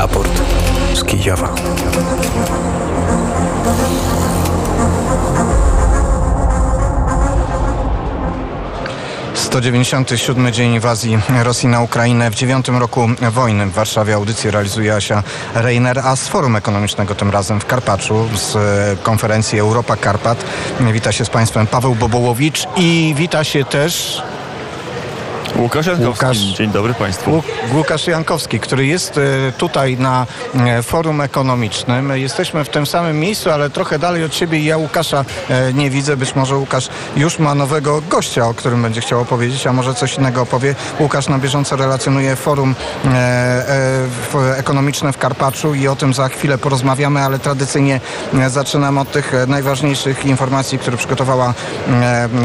Raport z Kijowa. 197 dzień inwazji Rosji na Ukrainę. W dziewiątym roku wojny w Warszawie audycję realizuje Asia Reiner, a z Forum Ekonomicznego tym razem w Karpaczu z konferencji Europa Karpat. Wita się z Państwem Paweł Bobołowicz i wita się też Łukasz Jankowski. Łukasz- Dzień dobry Państwu. Łuk- Łukasz Jankowski, który jest e, tutaj na e, forum ekonomicznym. Jesteśmy w tym samym miejscu, ale trochę dalej od siebie i ja Łukasza e, nie widzę. Być może Łukasz już ma nowego gościa, o którym będzie chciał opowiedzieć, a może coś innego opowie. Łukasz na bieżąco relacjonuje forum ekonomiczne w Karpaczu i o tym za chwilę porozmawiamy, ale tradycyjnie zaczynam od tych najważniejszych informacji, które przygotowała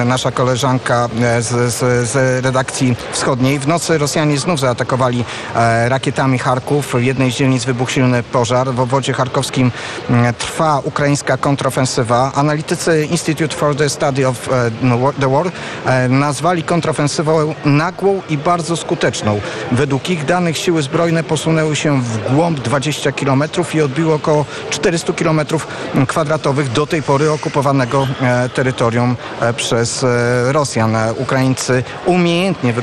nasza koleżanka z, z, z redakcji wschodniej. W nocy Rosjanie znów zaatakowali e, rakietami Charków. W jednej z dzielnic wybuchł silny pożar. W obwodzie charkowskim mm, trwa ukraińska kontrofensywa. Analitycy Institute for the Study of e, the War e, nazwali kontrofensywą nagłą i bardzo skuteczną. Według ich danych siły zbrojne posunęły się w głąb 20 km i odbiły około 400 km kwadratowych do tej pory okupowanego terytorium przez Rosjan. Ukraińcy umiejętnie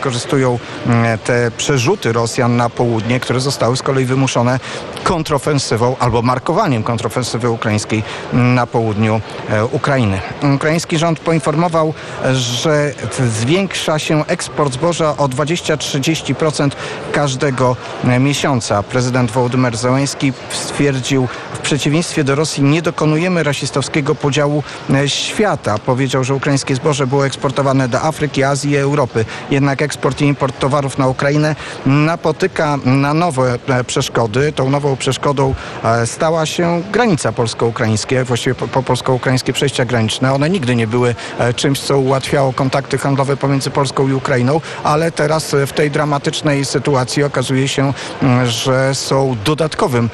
mm, te przerzuty Rosjan na południe, które zostały z kolei wymuszone kontrofensywą albo markowaniem kontrofensywy ukraińskiej na południu e, Ukrainy. Ukraiński rząd poinformował, że zwiększa się eksport zboża o 20-30% każdego e, miesiąca. Prezydent Wołodymyr Zełenski stwierdził, w przeciwieństwie do Rosji nie dokonujemy rasistowskiego podziału e, świata. Powiedział, że ukraińskie zboże było eksportowane do Afryki, Azji i Europy. Jednak eksport i import towarów na Ukrainę napotyka na nowe e, przeszkody. Tą nową przeszkodą e, stała się granica polsko-ukraińskie, właściwie po, po polsko-ukraińskie przejścia graniczne. One nigdy nie były czymś, co ułatwiało kontakty handlowe pomiędzy Polską i Ukrainą, ale teraz w tej dramatycznej sytuacji okazuje się, mm, że są dodatkowym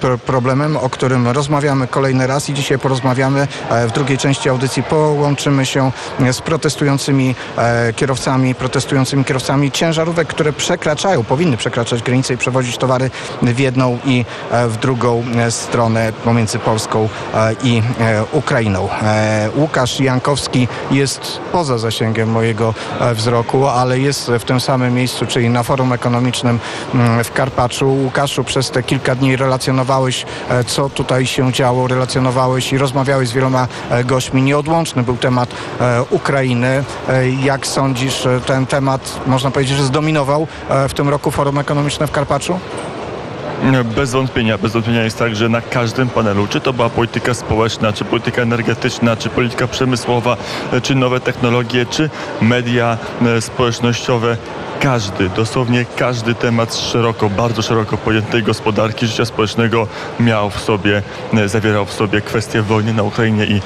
pro- problemem, o którym rozmawiamy kolejny raz i dzisiaj porozmawiamy. E, W drugiej części audycji połączymy się e, z protestującymi e, kierowcami, protestującymi kierowcami ciężarówek, które przekraczają, powinny przekraczać granicę i przewozić towary w jedną i w drugą stronę pomiędzy Polską i Ukrainą. Łukasz Jankowski jest poza zasięgiem mojego wzroku, ale jest w tym samym miejscu, czyli na forum ekonomicznym mm, w Karpaczu. Łukaszu, przez te kilka dni relacjonowałeś, co tutaj się działo, relacjonowałeś i rozmawiałeś z wieloma e, gośćmi. Nieodłączny był temat e, Ukrainy. E, Jak sądzisz, ten temat, można powiedzieć, że zdominował w tym roku forum ekonomiczne w Karpaczu? Bez wątpienia, bez wątpienia jest tak, że na każdym panelu, czy to była polityka społeczna, czy polityka energetyczna, czy polityka przemysłowa, czy nowe technologie, czy media e, społecznościowe, każdy, dosłownie każdy temat szeroko, bardzo szeroko pojętej gospodarki, życia społecznego miał w sobie, e, zawierał w sobie kwestię wojny na Ukrainie i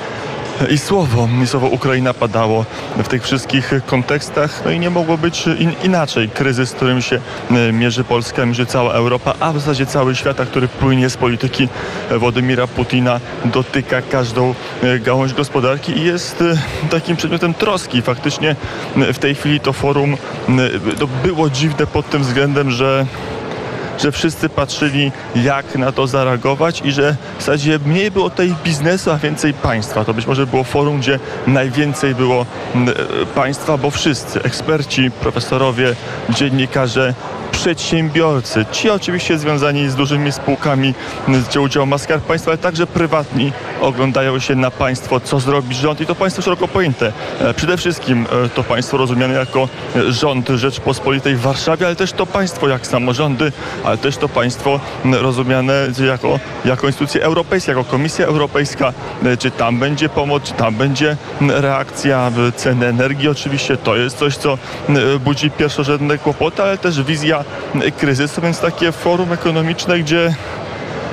i słowo, i słowo Ukraina padało w tych wszystkich kontekstach, no i nie mogło być in, inaczej. Kryzys, z którym się e, mierzy Polska, mierzy cała Europa, a w zasadzie cały świat, który płynie z polityki Władimira Putina, dotyka każdą e, gałąź gospodarki i jest e, takim przedmiotem troski. Faktycznie w tej chwili to forum to było dziwne pod tym względem, że że wszyscy patrzyli, jak na to zareagować i że w zasadzie mniej było tej biznesu, a więcej państwa. To być może było forum, gdzie najwięcej było e, państwa, bo wszyscy, eksperci, profesorowie, dziennikarze, przedsiębiorcy, ci oczywiście związani z dużymi spółkami, gdzie udział ma Skarb Państwa, ale także prywatni oglądają się na państwo, co zrobi rząd. I to państwo szeroko pojęte. E, Przede wszystkim e, to państwo rozumiane jako rząd Rzeczpospolitej w Warszawie, ale też to państwo jak samorządy, ale też to państwo rozumiane jako, jako instytucje europejskie, jako Komisja Europejska, e, czy tam będzie pomoc, czy tam będzie reakcja, ceny energii? Oczywiście, to jest coś, co budzi pierwszorzędne kłopoty, ale też wizja kryzysu, więc takie forum ekonomiczne, gdzie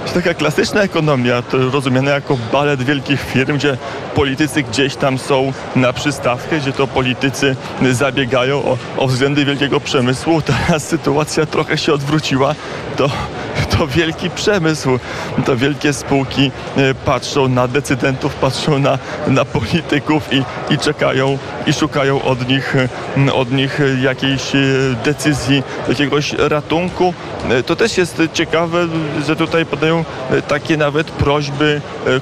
to taka klasyczna ekonomia, to rozumiana jako balet wielkich firm, gdzie politycy gdzieś tam są na przystawkę, gdzie to politycy zabiegają o, o względy wielkiego przemysłu. Teraz sytuacja trochę się odwróciła. To to wielki przemysł, to wielkie spółki e, patrzą na decydentów, patrzą na, na polityków i, i czekają i szukają od nich, e, od nich jakiejś e, decyzji, jakiegoś ratunku. To też jest ciekawe, że tutaj podają takie nawet prośby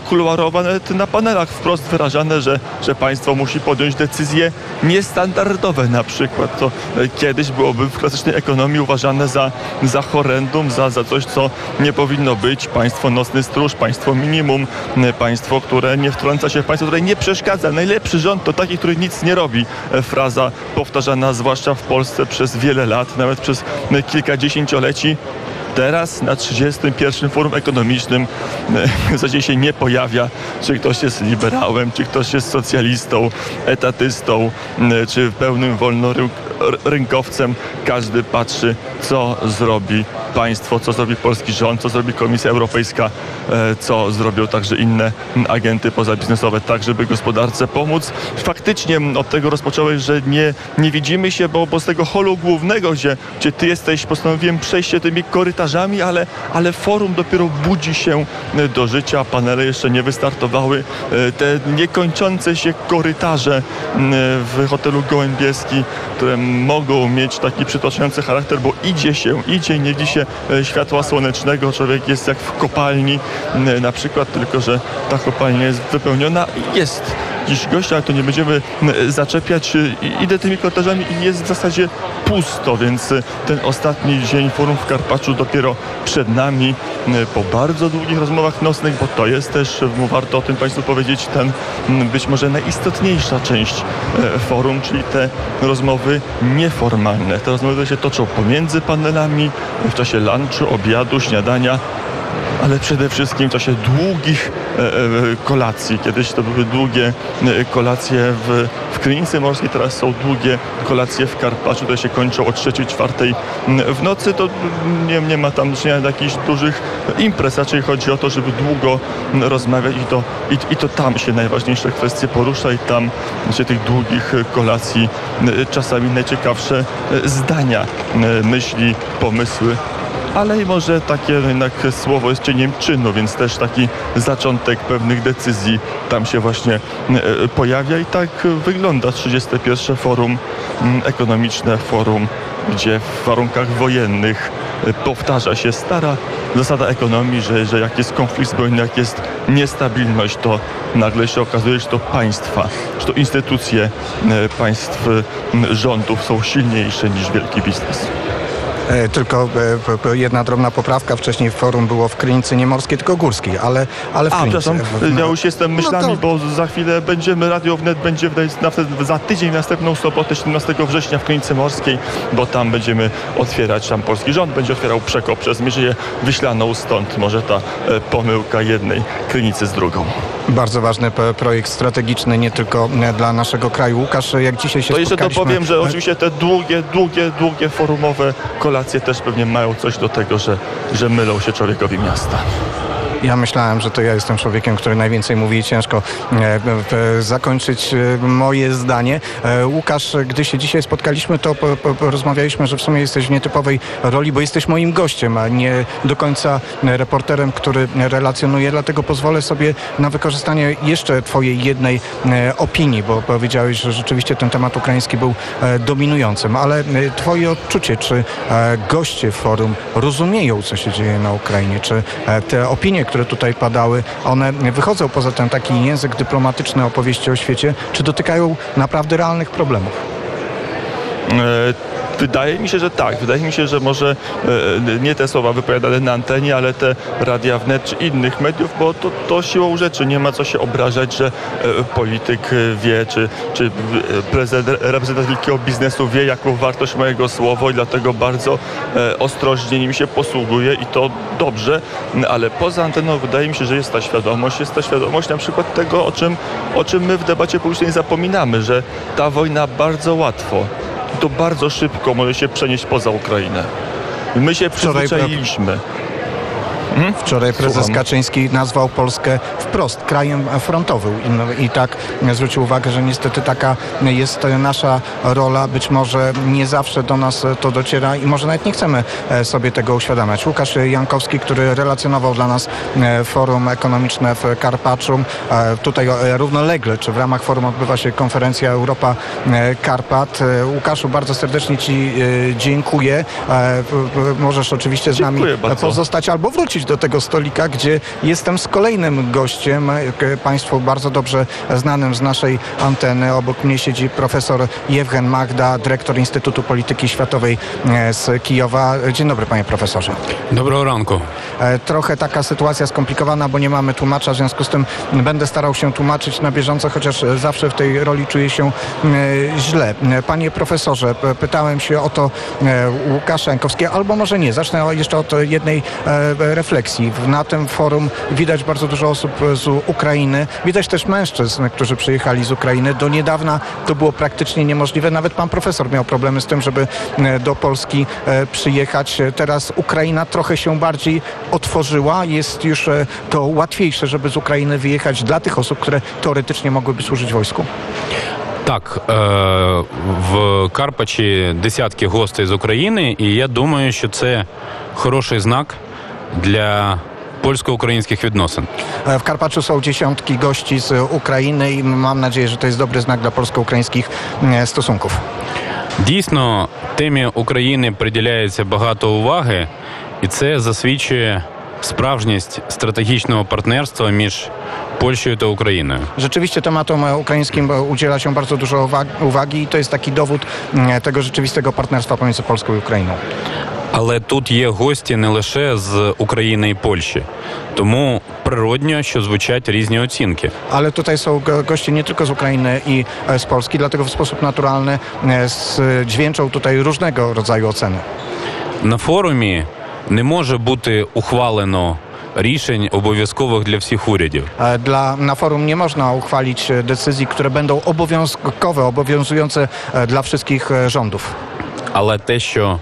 kuluarowe, nawet na panelach wprost wyrażane, że, że państwo musi podjąć decyzje niestandardowe na przykład. To kiedyś byłoby w klasycznej ekonomii uważane za, za horrendum, za, za coś, co nie powinno być. Państwo nocny stróż, państwo minimum, państwo, które nie wtrąca się w państwo, które nie przeszkadza. Najlepszy rząd to taki, który nic nie robi. E, fraza powtarzana zwłaszcza w Polsce przez wiele lat, nawet przez kilka dziesięcioleci teraz na 31 Forum Ekonomicznym e, w zasadzie się nie pojawia, czy ktoś jest liberałem, czy ktoś jest socjalistą, etatystą, czy pełnym wolnorynkowcem. Każdy patrzy, co zrobi państwo, co zrobi polski rząd, co zrobi Komisja Europejska, e, co zrobią także inne agenty pozabiznesowe, tak żeby gospodarce pomóc. Faktycznie od tego rozpocząłeś, że nie, nie widzimy się, bo, bo z tego holu głównego, gdzie, gdzie ty jesteś, postanowiłem przejść się tymi korytarzami, ale, ale forum dopiero budzi się e, do życia, panele jeszcze nie wystartowały. E, te niekończące się korytarze w hotelu Gołębieski, które mogą mieć taki przytłaczający charakter, bo idzie się, idzie, nie widzi się światła słonecznego. Człowiek jest jak w kopalni na przykład, tylko że ta kopalnia jest wypełniona. Jest dziś gościa, ale to nie będziemy zaczepiać. Idę tymi korytarzami i jest w zasadzie pusto, więc e, ten ostatni dzień forum w Karpaczu dopiero przed nami po bardzo długich rozmowach nocnych, bo to jest też, warto o tym Państwu powiedzieć, ten być może najistotniejsza część e, forum, czyli te rozmowy nieformalne. Te rozmowy się toczą pomiędzy panelami, w czasie lunchu, obiadu, śniadania, ale przede wszystkim w czasie długich e, e, kolacji. Kiedyś to były długie e, kolacje w, w Krynicy Morskiej, teraz są długie kolacje w Karpaczu, które się kończą o 3-4 w nocy. To nie, nie ma tam jakichś dużych imprez, raczej chodzi o to, żeby długo rozmawiać i to, i, i to tam się najważniejsze kwestie porusza i tam się tych długich kolacji czasami najciekawsze zdania, myśli, pomysły ale i może takie jednak słowo jest cieniem czynu, więc też taki zaczątek pewnych decyzji tam się właśnie e, pojawia i tak wygląda 31 forum mm, ekonomiczne, forum, gdzie w warunkach wojennych e, powtarza się stara zasada ekonomii, że, że jak jest konflikt zbrojny, jak jest niestabilność, to nagle się okazuje, że to państwa, że to instytucje e, państw rządów są silniejsze niż wielki biznes. E, tylko e, jedna drobna poprawka. Wcześniej forum było w Krynicy nie morskie, tylko górskiej, ale, ale w A, Krynicy. przepraszam, ja już jestem no myślami, no to... bo za chwilę będziemy, Radio Wnet będzie za tydzień, następną sobotę, 17 września w Krynicy Morskiej, bo tam będziemy otwierać, tam polski rząd będzie otwierał przekop przez Mierzyję Wyślaną, stąd może ta e, pomyłka jednej Krynicy z drugą. Bardzo ważny projekt strategiczny nie tylko dla naszego kraju. Łukasz, jak dzisiaj się To jeszcze dopowiem, że oczywiście te długie, długie, długie forumowe kolacje też pewnie mają coś do tego, że, że mylą się człowiekowi miasta. Ja myślałem, że to ja jestem człowiekiem, który najwięcej mówi i ciężko e, e, zakończyć e, moje zdanie. Łukasz, gdy się dzisiaj spotkaliśmy, to rozmawialiśmy, że w sumie jesteś w nietypowej roli, bo jesteś moim gościem, a nie do końca reporterem, który relacjonuje. Dlatego pozwolę sobie na wykorzystanie jeszcze twojej jednej opinii, bo powiedziałeś, że rzeczywiście ten temat ukraiński był dominującym, ale twoje odczucie, czy goście forum rozumieją, co się dzieje na Ukrainie, czy te opinie, które tutaj padały, one wychodzą poza ten taki język dyplomatyczny opowieści o świecie, czy dotykają naprawdę realnych problemów? E, Wydaje mi się, że tak. Wydaje mi się, że może e, nie te słowa wypowiadane na antenie, ale te radia wnet czy innych mediów, bo to, to siłą rzeczy. Nie ma co się obrażać, że e, polityk wie, czy, czy reprezentant wielkiego biznesu wie, jaką wartość ma jego słowo i dlatego bardzo e, ostrożnie nim się posługuje i to dobrze, ale poza anteną wydaje mi się, że jest ta świadomość, jest ta świadomość na przykład tego, o czym, o czym my w debacie publicznej zapominamy, że ta wojna bardzo łatwo to bardzo szybko może się przenieść poza Ukrainę. My się przyzwyczailiśmy. Wczoraj prezes Słucham. Kaczyński nazwał Polskę wprost krajem frontowym i, no, i tak zwrócił uwagę, że niestety taka jest nasza rola. Być może nie zawsze do nas to dociera i może nawet nie chcemy e, sobie tego uświadamiać. Łukasz Jankowski, który relacjonował dla nas e, forum ekonomiczne w Karpaczu, e, tutaj równolegle, czy w ramach forum odbywa się konferencja Europa Karpat. Łukaszu, bardzo serdecznie Ci dziękuję. Możesz oczywiście z nami pozostać albo wrócić do tego stolika, gdzie jestem z kolejnym gościem, e, Państwu bardzo dobrze znanym z naszej anteny. Obok mnie siedzi profesor Jewgen Magda, dyrektor Instytutu Polityki Światowej e, z Kijowa. Dzień dobry, panie profesorze. Dobro ranko. E, trochę taka sytuacja skomplikowana, bo nie mamy tłumacza, w związku z tym będę starał się tłumaczyć na bieżąco, chociaż zawsze w tej roli czuję się źle. Panie profesorze, pytałem się o to Łukaszenkowskie, albo może nie, zacznę jeszcze od jednej refleksji refleksji. Na tym forum widać bardzo dużo osób z Ukrainy, widać też mężczyzn, którzy przyjechali z Ukrainy. Do niedawna to było praktycznie niemożliwe, nawet pan profesor miał problemy z tym, żeby e, do Polski e, przyjechać. E, Teraz Ukraina trochę się bardziej otworzyła, jest już e, to łatwiejsze, żeby z Ukrainy wyjechać dla tych osób, które teoretycznie mogłyby służyć wojsku. Так, е, в Карпачі десятки гостей з України, і я думаю, що це хороший знак для польсько-українських відносин. E, W Karpaczu są dziesiątki gości z Ukrainy i mam nadzieję, że to jest dobry znak dla polsko-ukraińskich e, stosunków. Дійсно, темі України приділяється багато уваги, і це засвідчує справжність стратегічного партнерства між Польщею та Україною. Rzeczywiście tematom e, ukraińskim e, udziela się bardzo dużo uwag- uwagi i to jest taki dowód e, tego rzeczywistego partnerstwa pomiędzy Polską i Ukrainą. Але тут є гості не лише з України і Польщі, тому природньо, що звучать різні оцінки. Ale tutaj są go- goście nie tylko z Ukrainy i e, z Polski, dlatego w sposób naturalny e, s- dźwięczą tutaj różnego rodzaju oceny. На форумі не може бути ухвалено рішень обов'язкових для всіх урядів. E, Dla, na forum nie można uchwalić e, decyzji, które będą obowiązkowe, obowiązujące e, dla wszystkich e, rządów. Але те, що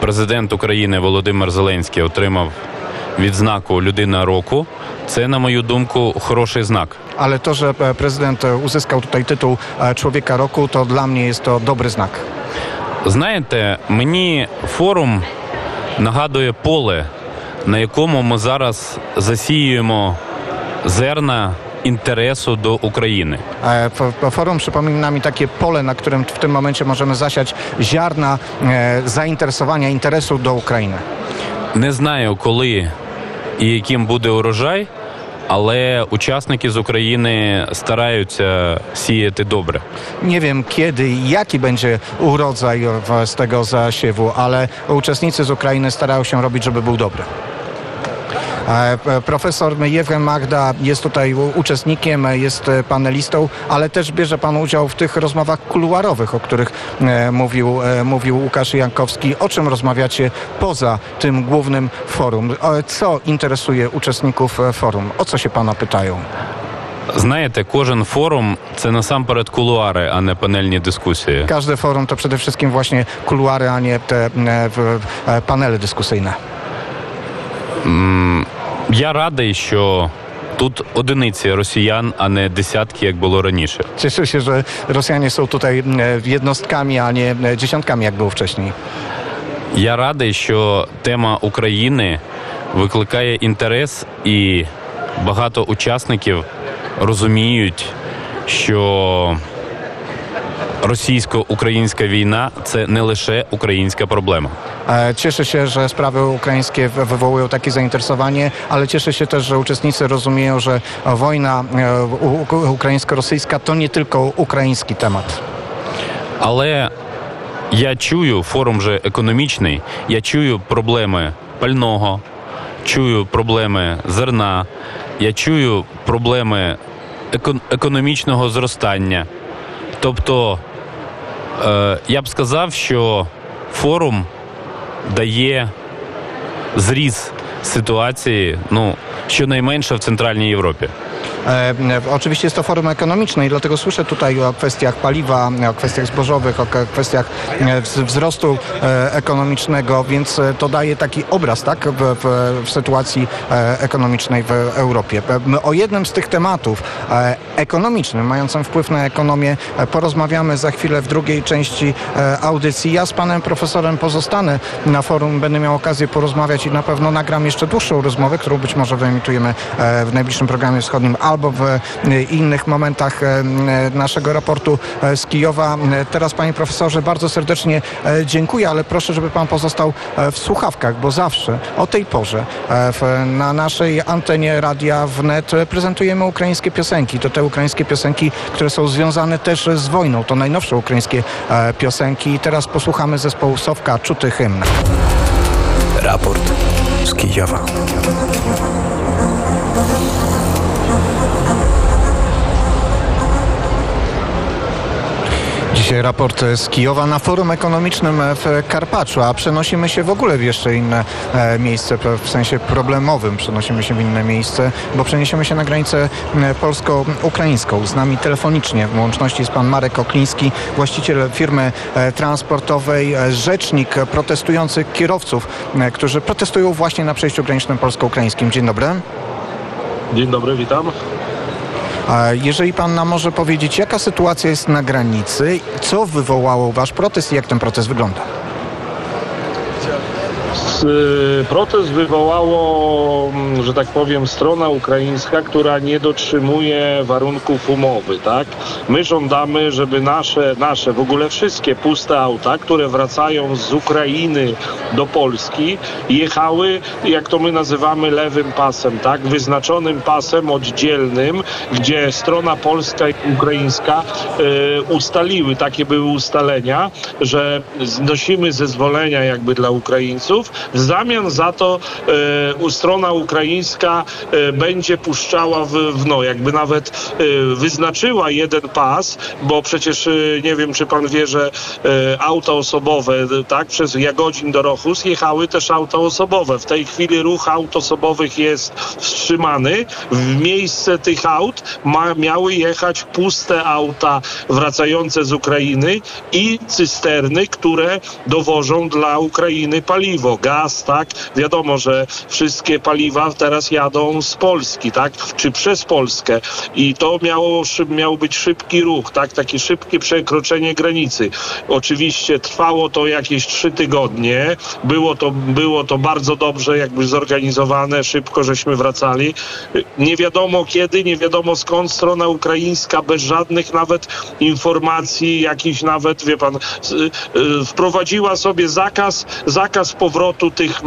президент України Володимир Зеленський отримав відзнаку Людина року, це, на мою думку, хороший знак. Ale to, że e, prezydent e, uzyskał tutaj tytuł Człowieka Roku, to dla mnie jest to dobry znak. Знаєте, мені форум нагадує поле, на якому ми зараз засіюємо зерна інтересу до України. E, f- f- Forum przypomina mi takie pole, na którym w tym momencie możemy zasiać ziarna e, zainteresowania, interesu do Ukrainy. Не знаю, коли і яким буде урожай, але учасники з України стараються сіяти добре. Nie wiem kiedy i jaki będzie urodzaj w, z tego zasiewu, ale uczestnicy z Ukrainy starają się robić, żeby był dobry. E, p- Profesor Jewgen Magda jest tutaj u- uczestnikiem, e, jest e, panelistą, ale też bierze pan udział w tych rozmowach kuluarowych, o których e, mówił, e, mówił Łukasz Jankowski. O czym rozmawiacie poza tym głównym forum? E, Co interesuje uczestników e, forum? O co się pana pytają? Знаєте, кожен форум це насамперед кулуари, а не панельні дискусії. Każde forum to przede wszystkim właśnie kuluary, a nie te e, w- e, panele dyskusyjne. Я радий, що тут одиниці росіян, а не десятки, як було раніше. Cieszę się, że Rosjanie są tutaj jednostkami, a nie dziesiątkami, jak było wcześniej. Я радий, що тема України викликає інтерес, і багато учасників розуміють, що російсько-українська війна це не лише українська проблема. E, Cieszę się, że sprawy ukraińskie wy- wywołują takie zainteresowanie, ale cieszę się też, że uczestnicy rozumieją, że wojna e, ukraińsko-rosyjska to nie tylko ukraiński temat. Але я чую форум же економічний. Я чую проблеми пального, чую проблеми зерна, я чую проблеми еко- економічного зростання. Тобто, е, я б сказав, що форум дає зріз ситуації, ну, щонайменше в Центральній Європі. E, oczywiście jest to forum ekonomiczne i dlatego słyszę tutaj o kwestiach paliwa, o kwestiach zbożowych, o kwestiach e, wzrostu e, ekonomicznego, więc to daje taki obraz tak, w, w, sytuacji ekonomicznej w Europie. O jednym z tych tematów ekonomicznym, mającym wpływ na ekonomię, porozmawiamy za chwilę w drugiej części audycji. Ja z panem profesorem pozostanę na forum, będę miał okazję porozmawiać i na pewno nagram jeszcze dłuższą rozmowę, którą być może wyemitujemy w najbliższym programie wschodnim albo w innych momentach naszego raportu z Kijowa. Teraz panie profesorze bardzo serdecznie dziękuję, ale proszę, żeby pan pozostał w słuchawkach, bo zawsze o tej porze na naszej antenie radia wnet prezentujemy ukraińskie piosenki. To te ukraińskie piosenki, które są związane też z wojną. To najnowsze ukraińskie piosenki. Teraz posłuchamy zespołu Sowka Czuty Hymn. Raport z Kijowa. Dzisiaj raport z Kijowa na forum ekonomicznym w Karpaczu, a przenosimy się w ogóle w jeszcze inne e, miejsce, w sensie problemowym przenosimy się w inne miejsce, bo przeniesiemy się na granicę polsko-ukraińską. Z nami telefonicznie w łączności jest pan Marek Okliński, właściciel firmy e, transportowej, e, rzecznik protestujących kierowców, którzy protestują właśnie na przejściu granicznym polsko-ukraińskim. Dzień dobry. Dzień dobry, witam. Jeżeli pan nam może powiedzieć, jaka sytuacja jest na granicy, co wywołało wasz protest i jak ten protest wygląda? Y, protest wywołało, mm, że tak powiem, strona ukraińska, która nie dotrzymuje warunków umowy, tak? My żądamy, żeby nasze, nasze, w ogóle wszystkie puste auta, które wracają z Ukrainy do Polski, jechały, jak to my nazywamy, lewym pasem, tak? Wyznaczonym pasem oddzielnym, gdzie strona polska i ukraińska y, ustaliły, takie były ustalenia, że znosimy zezwolenia jakby dla Ukraińców, w zamian za to e, strona ukraińska e, będzie puszczała w, w, no, jakby nawet e, wyznaczyła jeden pas, bo przecież e, nie wiem, czy pan wie, że auta osobowe, tak, przez Jagodzin do Rochus jechały też auta osobowe. W tej chwili ruch aut osobowych jest wstrzymany. W miejsce tych aut ma, miały jechać puste auta wracające z Ukrainy i cysterny, które dowożą dla Ukrainy paliwo, gaz, tak? Wiadomo, że wszystkie paliwa teraz jadą z Polski, tak? Czy przez Polskę. I to miało, miał być szybki ruch, tak? Takie szybkie przekroczenie granicy. Oczywiście trwało to jakieś trzy tygodnie. Było to, było to bardzo dobrze jakby zorganizowane, szybko żeśmy wracali. Nie wiadomo kiedy, nie wiadomo skąd strona ukraińska, bez żadnych nawet informacji, jakichś nawet, wie pan, y, wprowadziła sobie zakaz, zakaz powrotu tych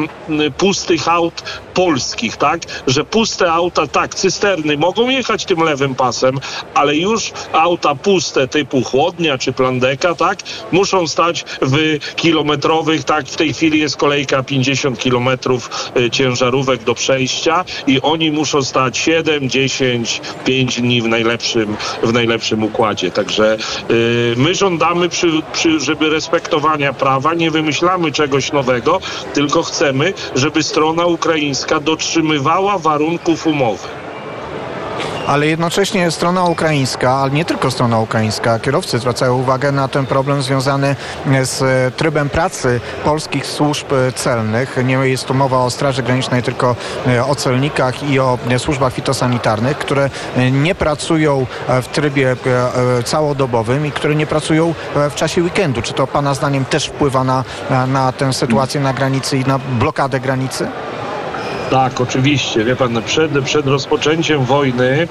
pustych aut polskich, tak? Że puste auta, tak, cysterny mogą jechać tym lewym pasem, ale już auta puste typu chłodnia czy plandeka, tak? Muszą stać w kilometrowych, tak? W tej chwili jest kolejka 50 kilometrów y, ciężarówek do przejścia i oni muszą stać 7, 10, 5 dni w najlepszym, w najlepszym układzie. Także yy, my żądamy, przy, przy, żeby respektowania prawa, nie wymyślamy czegoś nowego, tylko chcemy, żeby strona ukraińska dotrzymywała warunków umowy ale jednocześnie strona ukraińska, ale nie tylko strona ukraińska, kierowcy zwracają uwagę na ten problem związany z trybem pracy polskich służb celnych. Nie jest tu mowa o Straży Granicznej, tylko o celnikach i o służbach fitosanitarnych, które nie pracują w trybie całodobowym i które nie pracują w czasie weekendu. Czy to Pana zdaniem też wpływa na, na tę sytuację na granicy i na blokadę granicy? Tak, oczywiście. Wie pan, przed, przed rozpoczęciem wojny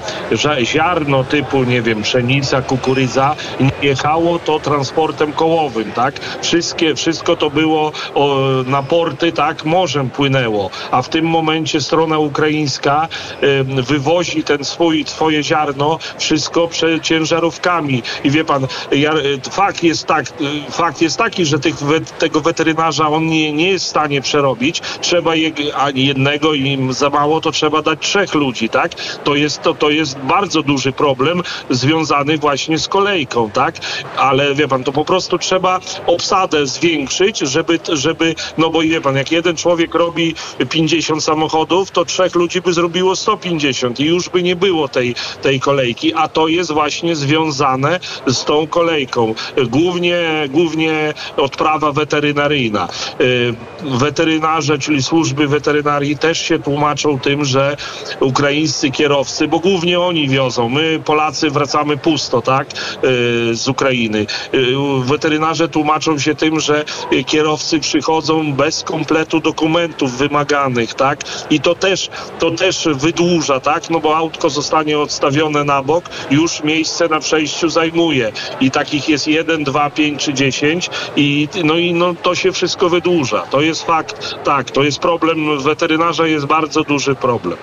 ziarno typu, nie wiem, pszenica, kukurydza jechało to transportem kołowym, tak? Wszystkie, wszystko to było o, na porty, tak? Morzem płynęło. A w tym momencie strona ukraińska y, wywozi ten swój, swoje ziarno wszystko przed ciężarówkami. I wie pan, ja, fakt, jest tak, fakt jest taki, że tych, tego weterynarza on nie, nie jest w stanie przerobić. Trzeba je, ani jednego jednego im za mało, to trzeba dać trzech ludzi, tak? To jest, to, to jest bardzo duży problem związany właśnie z kolejką, tak? Ale wie pan, to po prostu trzeba obsadę zwiększyć, żeby, żeby no bo wie pan, jak jeden człowiek robi 50 samochodów, to trzech ludzi by zrobiło 150 i już by nie było tej, tej kolejki, a to jest właśnie związane z tą kolejką. Głównie, głównie odprawa weterynaryjna. Y, Weterynarze, czyli służby weterynarii też się tłumaczą tym, że ukraińscy kierowcy, bo głównie oni wiozą, my Polacy wracamy pusto, tak, y, z Ukrainy. Y, Weterynarze tłumaczą się tym, że kierowcy przychodzą bez kompletu dokumentów wymaganych, tak, i to też, to też wydłuża, tak, no bo autko zostanie odstawione na bok, już miejsce na przejściu zajmuje. I takich jest jeden, dwa, pięć czy dziesięć i no i no to się wszystko wydłuża. To jest fakt, tak, to jest problem weterynarza, jest bardzo duży problem.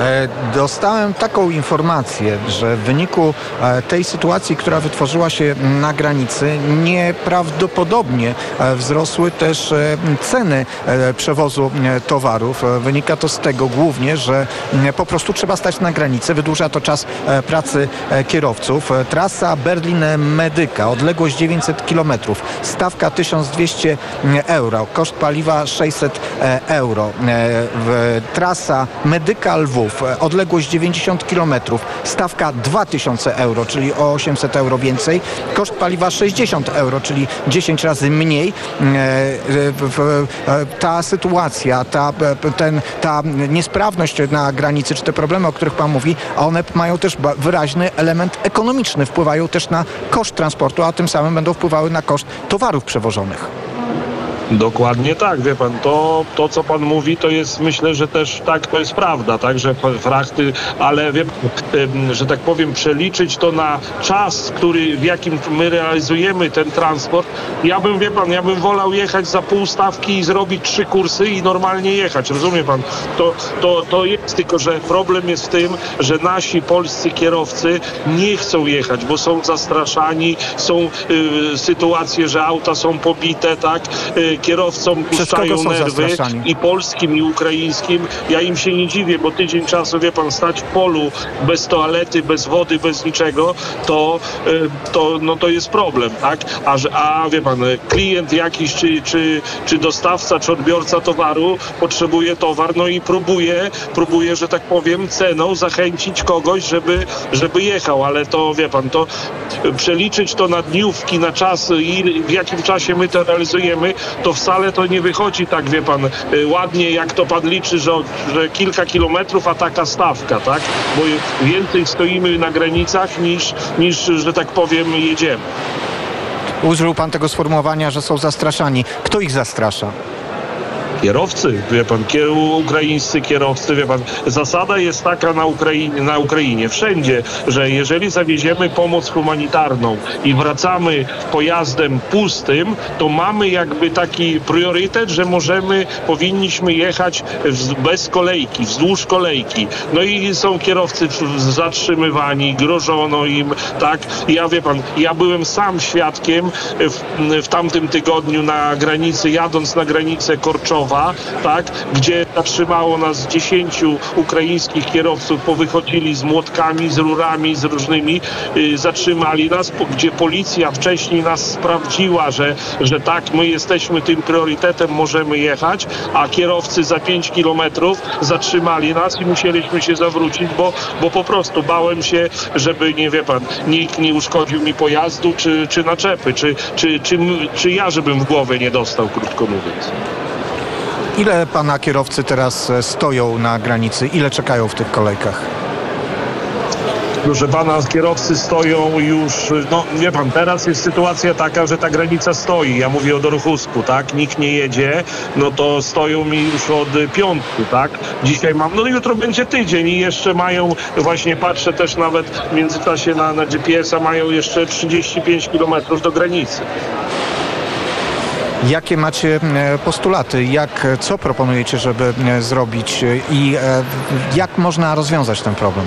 E, Dostałem taką informację, że w wyniku e, tej sytuacji, która wytworzyła się na granicy, nieprawdopodobnie e, wzrosły też ceny przewozu towarów. Wynika to z tego głównie, że po prostu trzeba stać na granicy. Wydłuża to czas pracy kierowców. Trasa Berlin-Medyka, odległość 900 km, stawka 1200 euro, koszt paliwa 600 e, euro. Trasa Medyka-Lwów, e, odległość 90 km, stawka 2000 euro, czyli o 800 euro więcej, koszt paliwa 60 euro, czyli 10 razy mniej. E, e, e, Ta sytuacja, ta, ten, ta niesprawność na granicy, czy te problemy, o których Pan mówi, one mają też wyraźny element ekonomiczny, wpływają też na koszt transportu, a tym samym będą wpływały na koszt towarów przewożonych. Dokładnie tak, wie pan, to, to co pan mówi, to jest, myślę, że też tak, to jest prawda, tak, że frachty, ale wie pan, że tak powiem, przeliczyć to na czas, który, w jakim my realizujemy ten transport, ja bym, wie pan, ja bym wolał jechać za pół stawki i zrobić trzy kursy i normalnie jechać, rozumie pan? To, to, to jest, tylko że problem jest w tym, że nasi polscy kierowcy nie chcą jechać, bo są zastraszani, są y, sytuacje, że auta są pobite, tak, y, kierowcom puszczają nerwy i polskim i ukraińskim. Ja im się nie dziwię, bo tydzień czasu, wie pan, stać w polu bez toalety, bez wody, bez niczego, to, y, to, no, to jest problem, tak? A, a wie pan, klient jakiś, czy, czy, czy dostawca, czy odbiorca towaru potrzebuje towar, no i próbuje, próbuje, że tak powiem, ceną zachęcić kogoś, żeby, żeby jechał, ale to, wie pan, to przeliczyć to na dniówki, na czas i w jakim czasie my to realizujemy, to wcale to nie wychodzi tak, wie pan, y, ładnie, jak to pan liczy, że, że kilka kilometrów, a taka stawka, tak? Bo więcej stoimy na granicach niż, niż że tak powiem, jedziemy. Użył Pan tego sformułowania, że są zastraszani. Kto ich zastrasza? Kierowcy, wie pan, ukraińscy kierowcy, wie pan, zasada jest taka na Ukrainie, na Ukrainie, wszędzie, że jeżeli zawieziemy pomoc humanitarną i wracamy pojazdem pustym, to mamy jakby taki priorytet, że możemy, powinniśmy jechać bez kolejki, wzdłuż kolejki. No i są kierowcy zatrzymywani, grożono im, tak. Ja wie pan, ja byłem sam świadkiem w, w tamtym tygodniu na granicy, jadąc na granicę Korczowa, tak, gdzie zatrzymało nas 10 ukraińskich kierowców, powychodzili z młotkami, z rurami, z różnymi, y, zatrzymali nas, gdzie policja wcześniej nas sprawdziła, że, że tak, my jesteśmy tym priorytetem, możemy jechać, a kierowcy za 5 kilometrów zatrzymali nas i musieliśmy się zawrócić, bo, bo po prostu bałem się, żeby, nie wie pan, nikt nie uszkodził mi pojazdu czy, czy naczepy, czy, czy, czy, czy ja, żebym w głowę nie dostał, krótko mówiąc. Ile Pana kierowcy teraz e, stoją na granicy? Ile czekają w tych kolejkach? Proszę pana, kierowcy stoją już, no wie pan, teraz jest sytuacja taka, że ta granica stoi. Ja mówię o Doruchusku, tak? Nikt nie jedzie, no to stoją mi już od piątku, tak? Dzisiaj mam, no jutro będzie tydzień i jeszcze mają, właśnie patrzę też nawet w międzyczasie na, na GPS-a, mają jeszcze 35 kilometrów do granicy. Jakie macie e, postulaty? Jak, co proponujecie, żeby e, zrobić i e, jak można rozwiązać ten problem?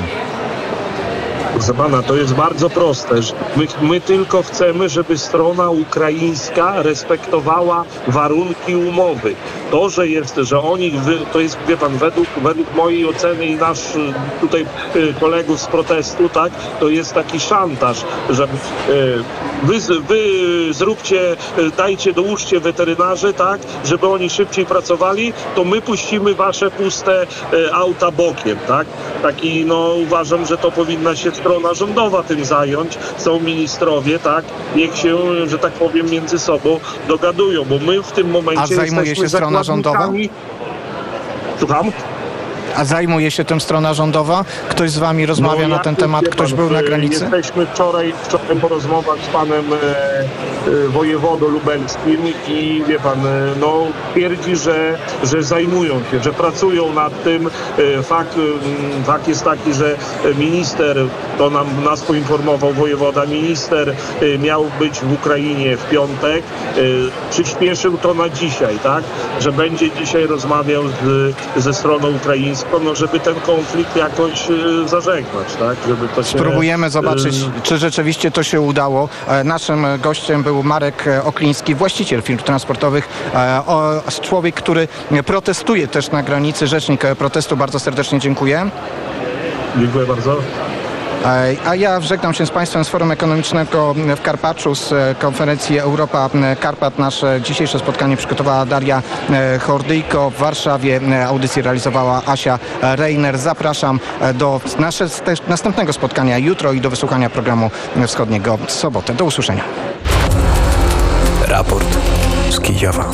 Proszę pana, to jest bardzo proste. My, my tylko chcemy, żeby strona ukraińska respektowała warunki umowy. To, że jest, że oni, to jest, wie pan, według, według mojej oceny i nasz y, tutaj y, kolegów z protestu, tak, to jest taki szantaż, że y, wy, wy zróbcie, dajcie, dołóżcie weterynarzy, tak, żeby oni szybciej pracowali, to my puścimy wasze puste auta bokiem, tak. Taki, no uważam, że to powinna się strona rządowa tym zająć. Są ministrowie, tak, niech się, że tak powiem, między sobą dogadują, bo my w tym momencie A zajmuje się strona rządowa? zakładnikami- Słucham? A zajmuje się tym strona rządowa? Ktoś z wami rozmawia No, na ten temat? Ktoś był na granicy? Jesteśmy wczoraj, wczoraj po rozmowach z panem e, e, wojewodą lubelskim i wie pan, e, no twierdzi, że, że zajmują się, że pracują nad tym. Fakt, mm, fakt jest taki, że minister, to nam nas poinformował wojewoda, minister miał być w Ukrainie w piątek. Przyspieszył to na dzisiaj, tak? Że będzie dzisiaj rozmawiał z, ze stroną ukraińską, no żeby ten konflikt jakoś zażegnać, tak? Żeby to się, Spróbujemy zobaczyć, czy rzeczywiście to się udało. E, Naszym gościem był Marek e, Okliński, właściciel firm transportowych, e, człowiek, który protestuje też na granicy, rzecznik protestu. Bardzo serdecznie dziękuję. Dziękuję bardzo. A ja żegnam się z Państwem z Forum Ekonomicznego w Karpaczu, z e, konferencji Europa Karpat. Nasze dzisiejsze spotkanie przygotowała Daria e, Hordyjko. W Warszawie e, audycję realizowała Asia Reiner. Zapraszam do nasze, też następnego spotkania jutro i do wysłuchania programu wschodniego w sobotę. Do usłyszenia. Raport z Kijowa.